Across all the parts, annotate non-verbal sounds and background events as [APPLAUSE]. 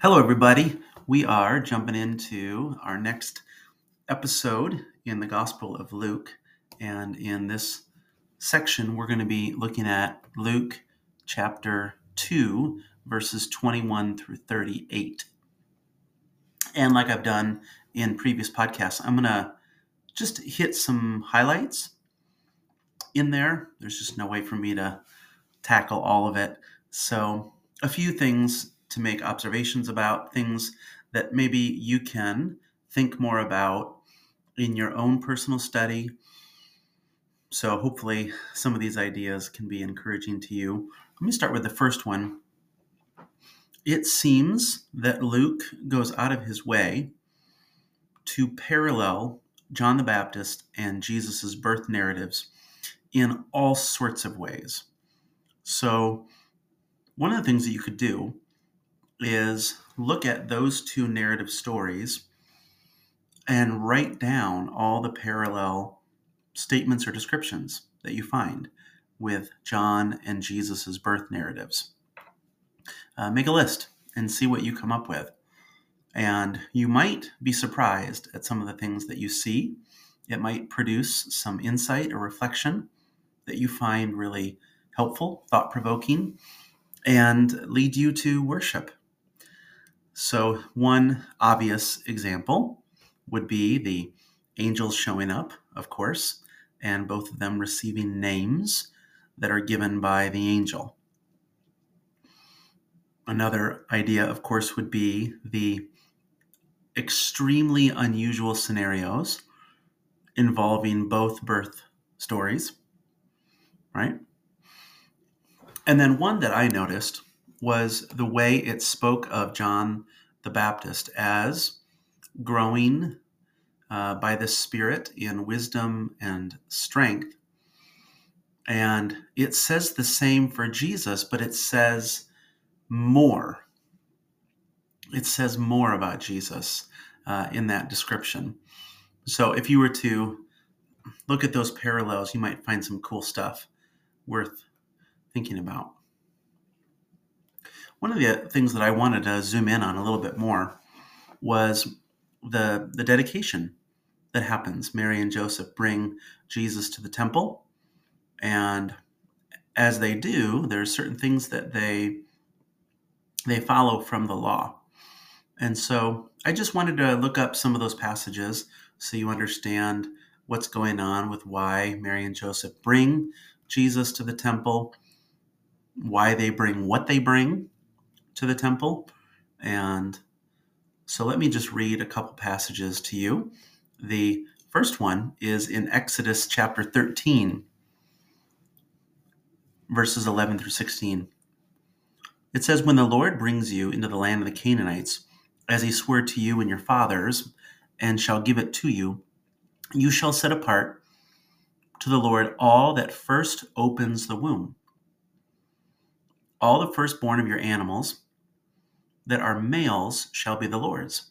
Hello, everybody. We are jumping into our next episode in the Gospel of Luke. And in this section, we're going to be looking at Luke chapter 2, verses 21 through 38. And like I've done in previous podcasts, I'm going to just hit some highlights in there. There's just no way for me to tackle all of it. So, a few things to make observations about, things that maybe you can think more about in your own personal study. So, hopefully, some of these ideas can be encouraging to you. Let me start with the first one. It seems that Luke goes out of his way to parallel John the Baptist and Jesus' birth narratives in all sorts of ways. So, one of the things that you could do is look at those two narrative stories and write down all the parallel statements or descriptions that you find with John and Jesus' birth narratives. Uh, make a list and see what you come up with. And you might be surprised at some of the things that you see. It might produce some insight or reflection that you find really helpful, thought provoking, and lead you to worship. So, one obvious example would be the angels showing up, of course, and both of them receiving names that are given by the angel. Another idea, of course, would be the extremely unusual scenarios involving both birth stories, right? And then one that I noticed was the way it spoke of John the Baptist as growing uh, by the Spirit in wisdom and strength. And it says the same for Jesus, but it says more. It says more about Jesus uh, in that description. So if you were to look at those parallels, you might find some cool stuff worth thinking about. One of the things that I wanted to zoom in on a little bit more was the, the dedication that happens. Mary and Joseph bring Jesus to the temple, and as they do, there are certain things that they they follow from the law. And so I just wanted to look up some of those passages so you understand what's going on with why Mary and Joseph bring Jesus to the temple, why they bring what they bring to the temple. And so let me just read a couple passages to you. The first one is in Exodus chapter 13, verses 11 through 16. It says, When the Lord brings you into the land of the Canaanites, as he swore to you and your fathers, and shall give it to you, you shall set apart to the Lord all that first opens the womb. All the firstborn of your animals that are males shall be the Lord's.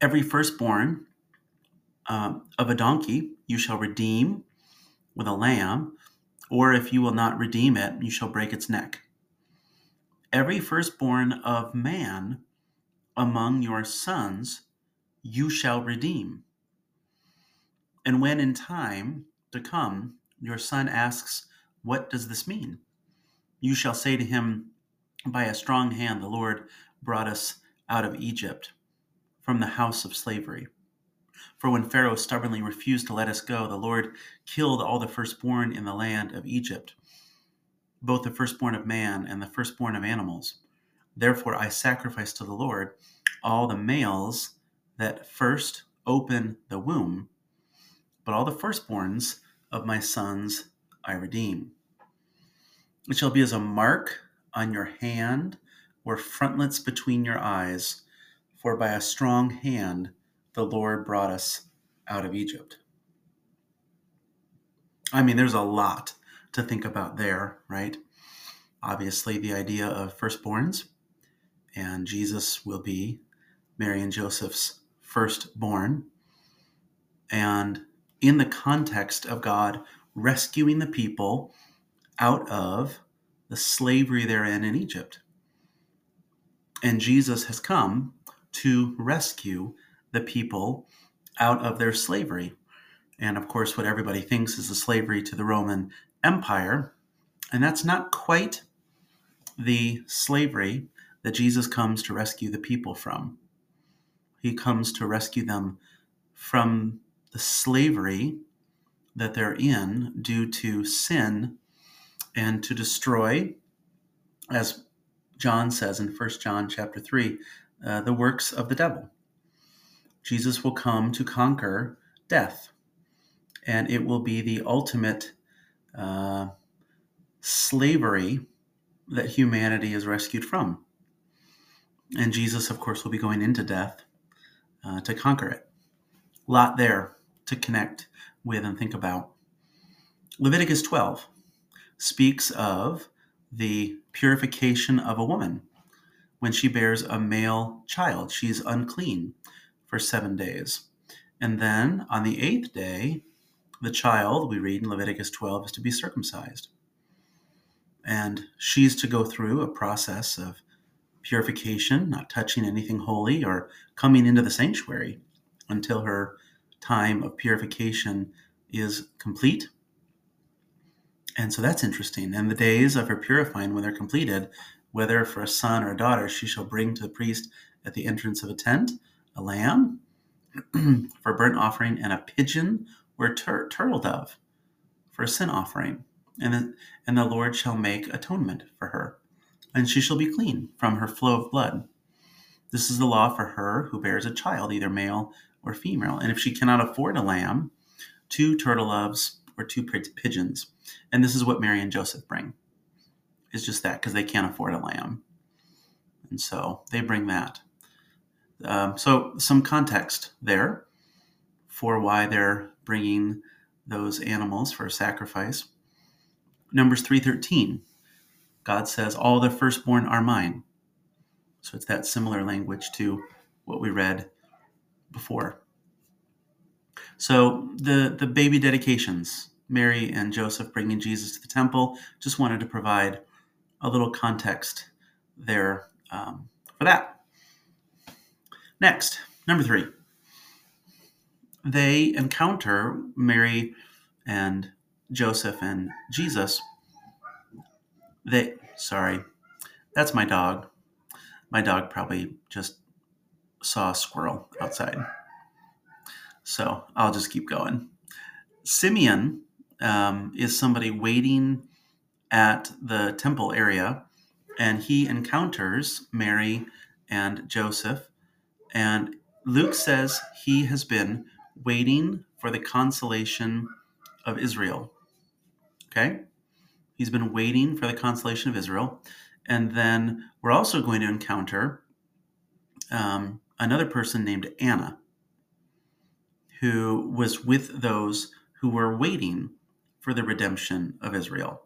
Every firstborn um, of a donkey you shall redeem with a lamb, or if you will not redeem it, you shall break its neck. Every firstborn of man among your sons you shall redeem. And when in time to come your son asks, What does this mean? You shall say to him, By a strong hand the Lord brought us out of Egypt from the house of slavery. For when Pharaoh stubbornly refused to let us go, the Lord killed all the firstborn in the land of Egypt, both the firstborn of man and the firstborn of animals. Therefore I sacrifice to the Lord all the males that first open the womb, but all the firstborns of my sons I redeem. It shall be as a mark on your hand or frontlets between your eyes, for by a strong hand the Lord brought us out of Egypt. I mean, there's a lot to think about there, right? Obviously, the idea of firstborns, and Jesus will be Mary and Joseph's firstborn. And in the context of God rescuing the people out of the slavery they're in in Egypt. And Jesus has come to rescue the people out of their slavery. And of course, what everybody thinks is the slavery to the Roman Empire. And that's not quite the slavery that Jesus comes to rescue the people from. He comes to rescue them from the slavery that they're in due to sin and to destroy, as John says in 1 John chapter 3, uh, the works of the devil. Jesus will come to conquer death, and it will be the ultimate uh, slavery that humanity is rescued from. And Jesus, of course, will be going into death uh, to conquer it. A lot there to connect with and think about. Leviticus 12 speaks of the purification of a woman when she bears a male child. She's unclean for seven days. And then on the eighth day, the child, we read in Leviticus 12, is to be circumcised. And she's to go through a process of purification, not touching anything holy or coming into the sanctuary until her time of purification is complete. And so that's interesting. And the days of her purifying, when they're completed, whether for a son or a daughter, she shall bring to the priest at the entrance of a tent a lamb [CLEARS THROAT] for a burnt offering and a pigeon or tur- turtle dove for a sin offering. And, then, and the Lord shall make atonement for her, and she shall be clean from her flow of blood. This is the law for her who bears a child, either male or female. And if she cannot afford a lamb, two turtle doves or two pigeons. And this is what Mary and Joseph bring. It's just that because they can't afford a lamb. And so they bring that. Um, so some context there for why they're bringing those animals for a sacrifice. Numbers 3:13. God says all the firstborn are mine. So it's that similar language to what we read before. So the the baby dedications, Mary and Joseph bringing Jesus to the temple, just wanted to provide a little context there um, for that. Next, number three, they encounter Mary and Joseph and Jesus. They sorry, that's my dog. My dog probably just saw a squirrel outside. So I'll just keep going. Simeon um, is somebody waiting at the temple area, and he encounters Mary and Joseph. And Luke says he has been waiting for the consolation of Israel. Okay? He's been waiting for the consolation of Israel. And then we're also going to encounter um, another person named Anna who was with those who were waiting for the redemption of Israel.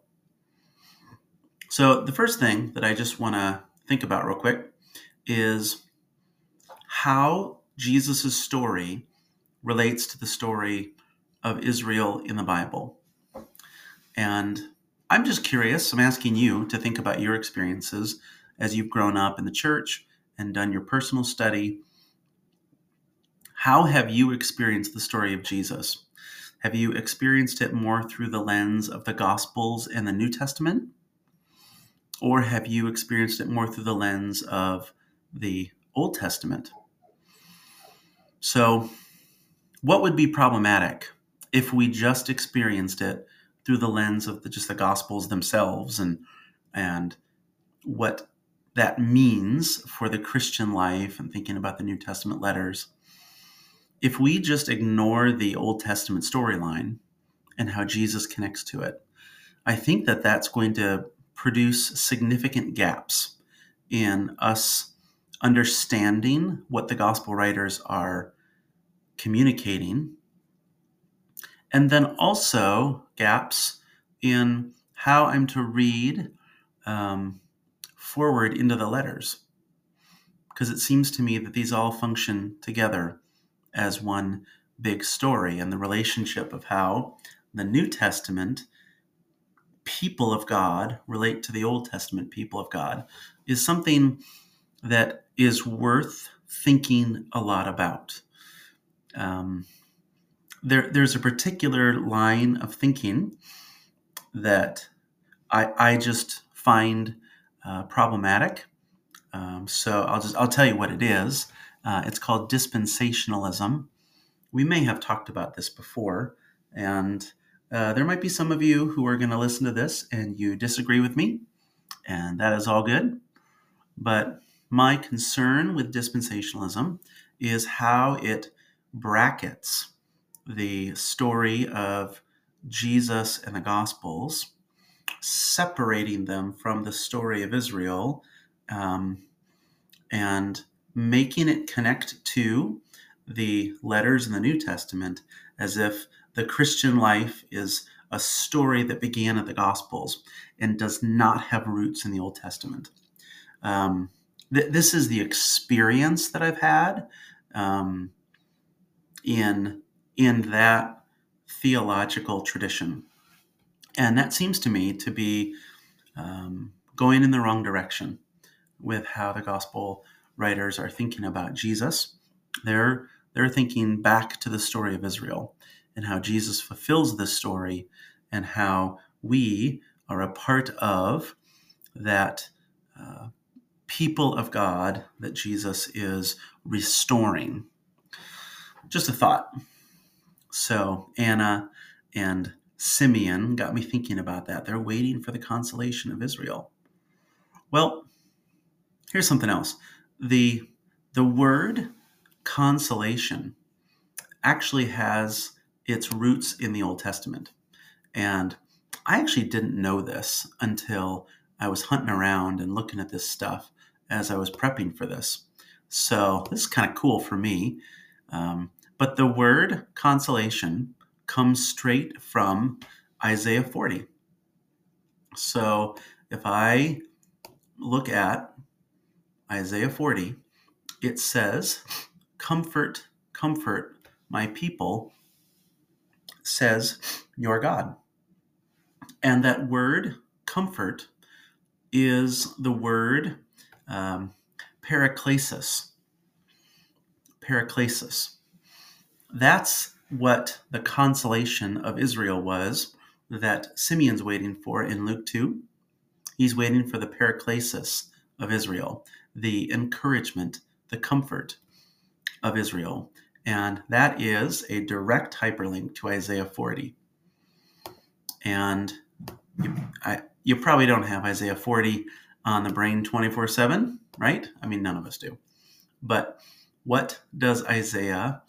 So, the first thing that I just want to think about real quick is how Jesus' story relates to the story of Israel in the Bible. And I'm just curious, I'm asking you to think about your experiences as you've grown up in the church and done your personal study how have you experienced the story of Jesus? Have you experienced it more through the lens of the Gospels and the New Testament? Or have you experienced it more through the lens of the Old Testament? So, what would be problematic if we just experienced it through the lens of the, just the Gospels themselves and and what that means for the Christian life and thinking about the New Testament letters? If we just ignore the Old Testament storyline and how Jesus connects to it, I think that that's going to produce significant gaps in us understanding what the gospel writers are communicating. And then also gaps in how I'm to read um, forward into the letters. Because it seems to me that these all function together as one big story and the relationship of how the New Testament people of God relate to the Old Testament people of God is something that is worth thinking a lot about. Um, there, there's a particular line of thinking that I, I just find uh, problematic. Um, so I'll just I'll tell you what it is. Uh, it's called dispensationalism. We may have talked about this before, and uh, there might be some of you who are going to listen to this and you disagree with me, and that is all good. But my concern with dispensationalism is how it brackets the story of Jesus and the Gospels, separating them from the story of Israel, um, and making it connect to the letters in the New Testament as if the Christian life is a story that began at the Gospels and does not have roots in the Old Testament. Um, th- this is the experience that I've had um, in in that theological tradition. And that seems to me to be um, going in the wrong direction with how the gospel writers are thinking about Jesus. They're, they're thinking back to the story of Israel and how Jesus fulfills this story and how we are a part of that uh, people of God that Jesus is restoring. Just a thought. So Anna and Simeon got me thinking about that. They're waiting for the consolation of Israel. Well, here's something else. The the word consolation actually has its roots in the Old Testament. And I actually didn't know this until I was hunting around and looking at this stuff as I was prepping for this. So this is kind of cool for me. Um, but the word consolation comes straight from Isaiah 40. So if I look at Isaiah 40, it says, Comfort, comfort my people, says your God. And that word, comfort, is the word um, paraklesis. Paraklesis. That's what the consolation of Israel was that Simeon's waiting for in Luke 2. He's waiting for the paraklesis of Israel, the encouragement, the comfort of Israel. And that is a direct hyperlink to Isaiah 40. And you, I, you probably don't have Isaiah 40 on the brain 24 7, right? I mean, none of us do. But what does Isaiah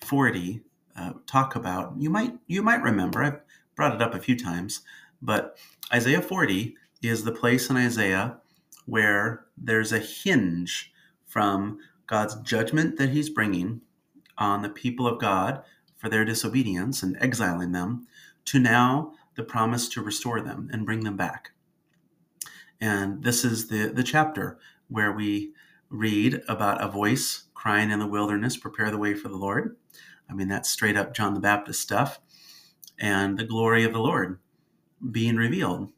40 uh, talk about you might you might remember i've brought it up a few times but isaiah 40 is the place in isaiah where there's a hinge from god's judgment that he's bringing on the people of god for their disobedience and exiling them to now the promise to restore them and bring them back and this is the the chapter where we read about a voice crying in the wilderness prepare the way for the lord I mean, that's straight up John the Baptist stuff. And the glory of the Lord being revealed.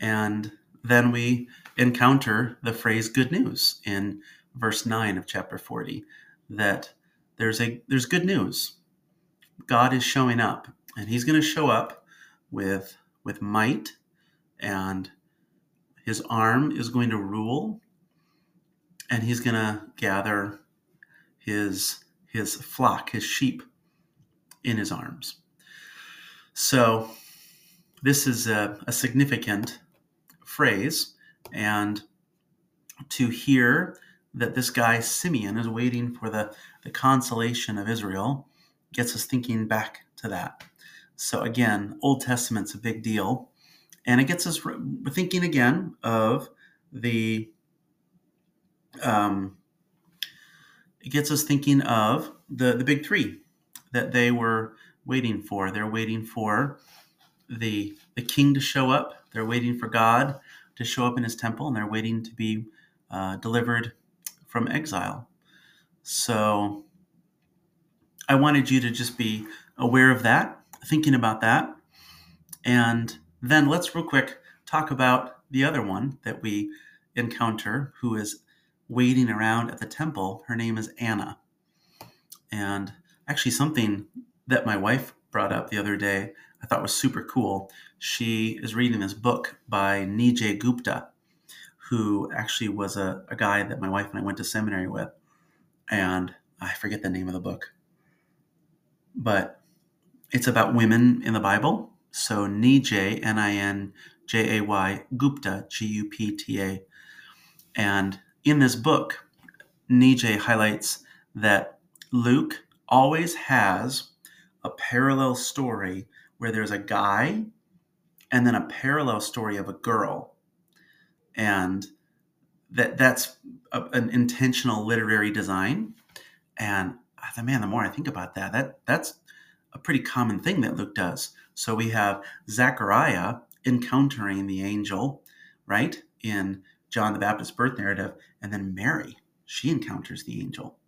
And then we encounter the phrase good news in verse 9 of chapter 40 that there's a there's good news. God is showing up and he's going to show up with with might and his arm is going to rule and he's going to gather his his flock, his sheep, in his arms. So, this is a, a significant phrase, and to hear that this guy Simeon is waiting for the, the consolation of Israel gets us thinking back to that. So, again, Old Testament's a big deal, and it gets us thinking again of the um, it gets us thinking of the, the big three that they were waiting for. They're waiting for the, the king to show up, they're waiting for God to show up in his temple, and they're waiting to be uh, delivered from exile. So I wanted you to just be aware of that, thinking about that. And then let's real quick talk about the other one that we encounter, who is waiting around at the temple. Her name is Anna. And actually, something that my wife brought up the other day I thought was super cool. She is reading this book by Nijay Gupta, who actually was a, a guy that my wife and I went to seminary with. And I forget the name of the book, but it's about women in the Bible. So Nijay, N I N J A Y, Gupta, G U P T A. And in this book, Nijay highlights that Luke always has a parallel story where there's a guy and then a parallel story of a girl. And that that's a, an intentional literary design. And ah, the man, the more I think about that, that that's a pretty common thing that Luke does. So we have Zechariah encountering the angel, right, in John the Baptist's birth narrative, and then Mary, she encounters the angel.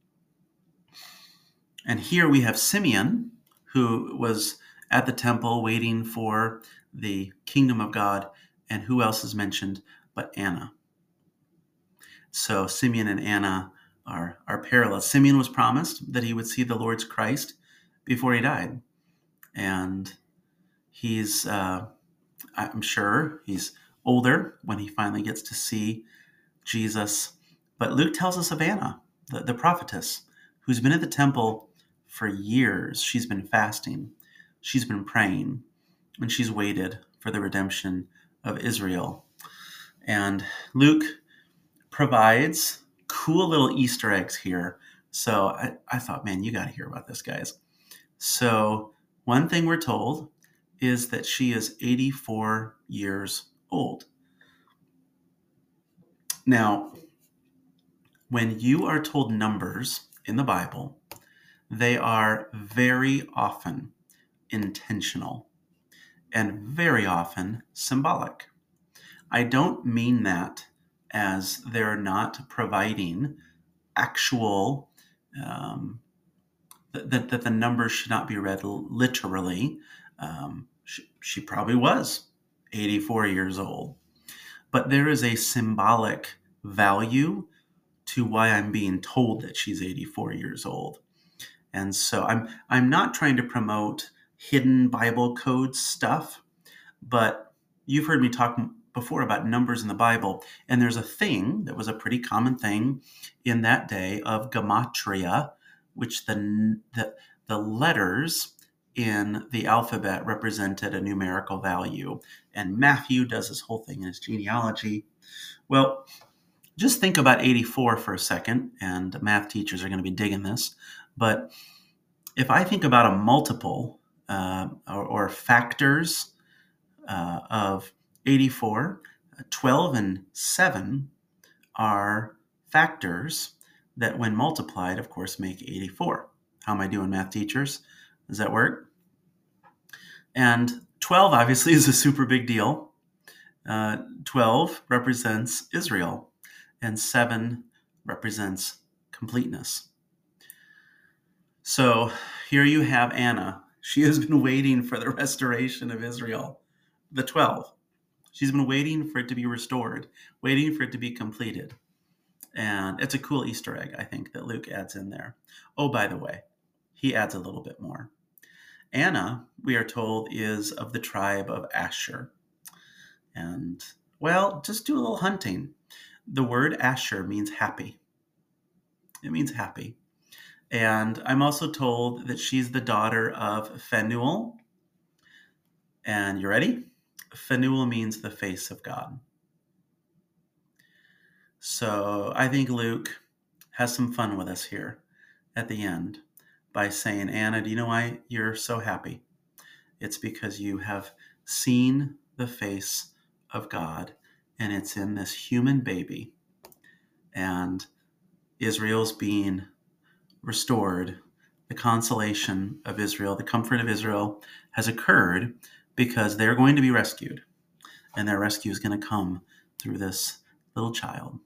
And here we have Simeon, who was at the temple waiting for the kingdom of God. And who else is mentioned but Anna? So Simeon and Anna are, are parallel. Simeon was promised that he would see the Lord's Christ before he died. And he's, uh, I'm sure, he's older when he finally gets to see Jesus. But Luke tells us of Anna, the, the prophetess, who's been at the temple for years. She's been fasting, she's been praying, and she's waited for the redemption of Israel. And Luke provides cool little Easter eggs here. So I, I thought, man, you got to hear about this, guys. So, one thing we're told is that she is 84 years old. Now, when you are told numbers in the Bible, they are very often intentional and very often symbolic. I don't mean that as they're not providing actual, um, that, that the numbers should not be read literally. Um, she, she probably was 84 years old. But there is a symbolic value to why I'm being told that she's 84 years old. And so I'm I'm not trying to promote hidden Bible code stuff, but you've heard me talk before about numbers in the Bible, and there's a thing that was a pretty common thing in that day of gematria, which the the, the letters in the alphabet represented a numerical value. And Matthew does this whole thing in his genealogy. Well, just think about 84 for a second, and math teachers are going to be digging this. But if I think about a multiple uh, or, or, factors uh, of 84, 12 and 7 are factors that, when multiplied, of course, make 84. How am I doing, math teachers? Does that work? And 12 obviously [LAUGHS] is a super big deal. Uh, 12 represents Israel, and 7 represents completeness. So here you have Anna. She has been waiting for the restoration of Israel, the 12. She's been waiting for it to be restored, waiting for it to be completed. And it's a cool Easter egg, I think, that Luke adds in there. Oh, by the way, he adds a little bit more. Anna, we are told, is of the tribe of Asher. And, well, just do a little hunting. The word Asher means happy. It means happy. And I'm also told that she's the daughter of Phanuel. And you ready? Phanuel means the face of God. So I think Luke has some fun with us here at the end by saying, Anna, do you know why you're so happy? It's because you have seen the face of God, and it's in this human baby. And Israel's being restored, the consolation of Israel, the comfort of Israel has occurred because they're going to be rescued. And their rescue is going to come through this little child.